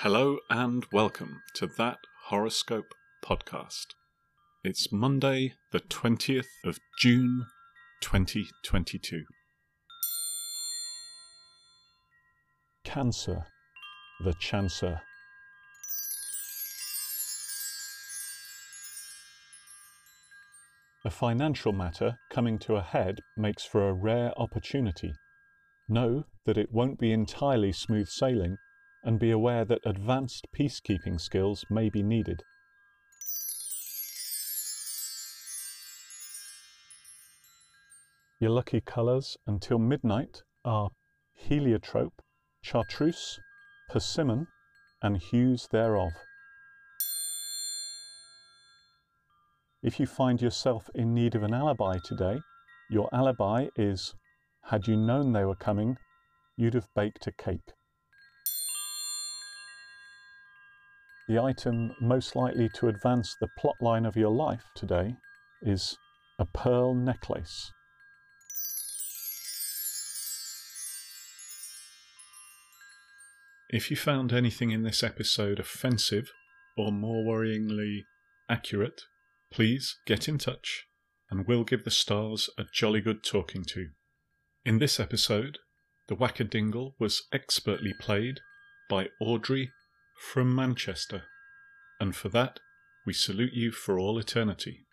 Hello and welcome to that horoscope podcast. It's Monday, the 20th of June, 2022. Cancer, the Chancer. A financial matter coming to a head makes for a rare opportunity. Know that it won't be entirely smooth sailing and be aware that advanced peacekeeping skills may be needed. Your lucky colours until midnight are heliotrope, chartreuse, persimmon, and hues thereof. If you find yourself in need of an alibi today, your alibi is had you known they were coming, you'd have baked a cake. The item most likely to advance the plotline of your life today is a pearl necklace. If you found anything in this episode offensive or more worryingly accurate, please get in touch and we'll give the stars a jolly good talking to. In this episode, the Wackadingle was expertly played by Audrey from Manchester, and for that we salute you for all eternity.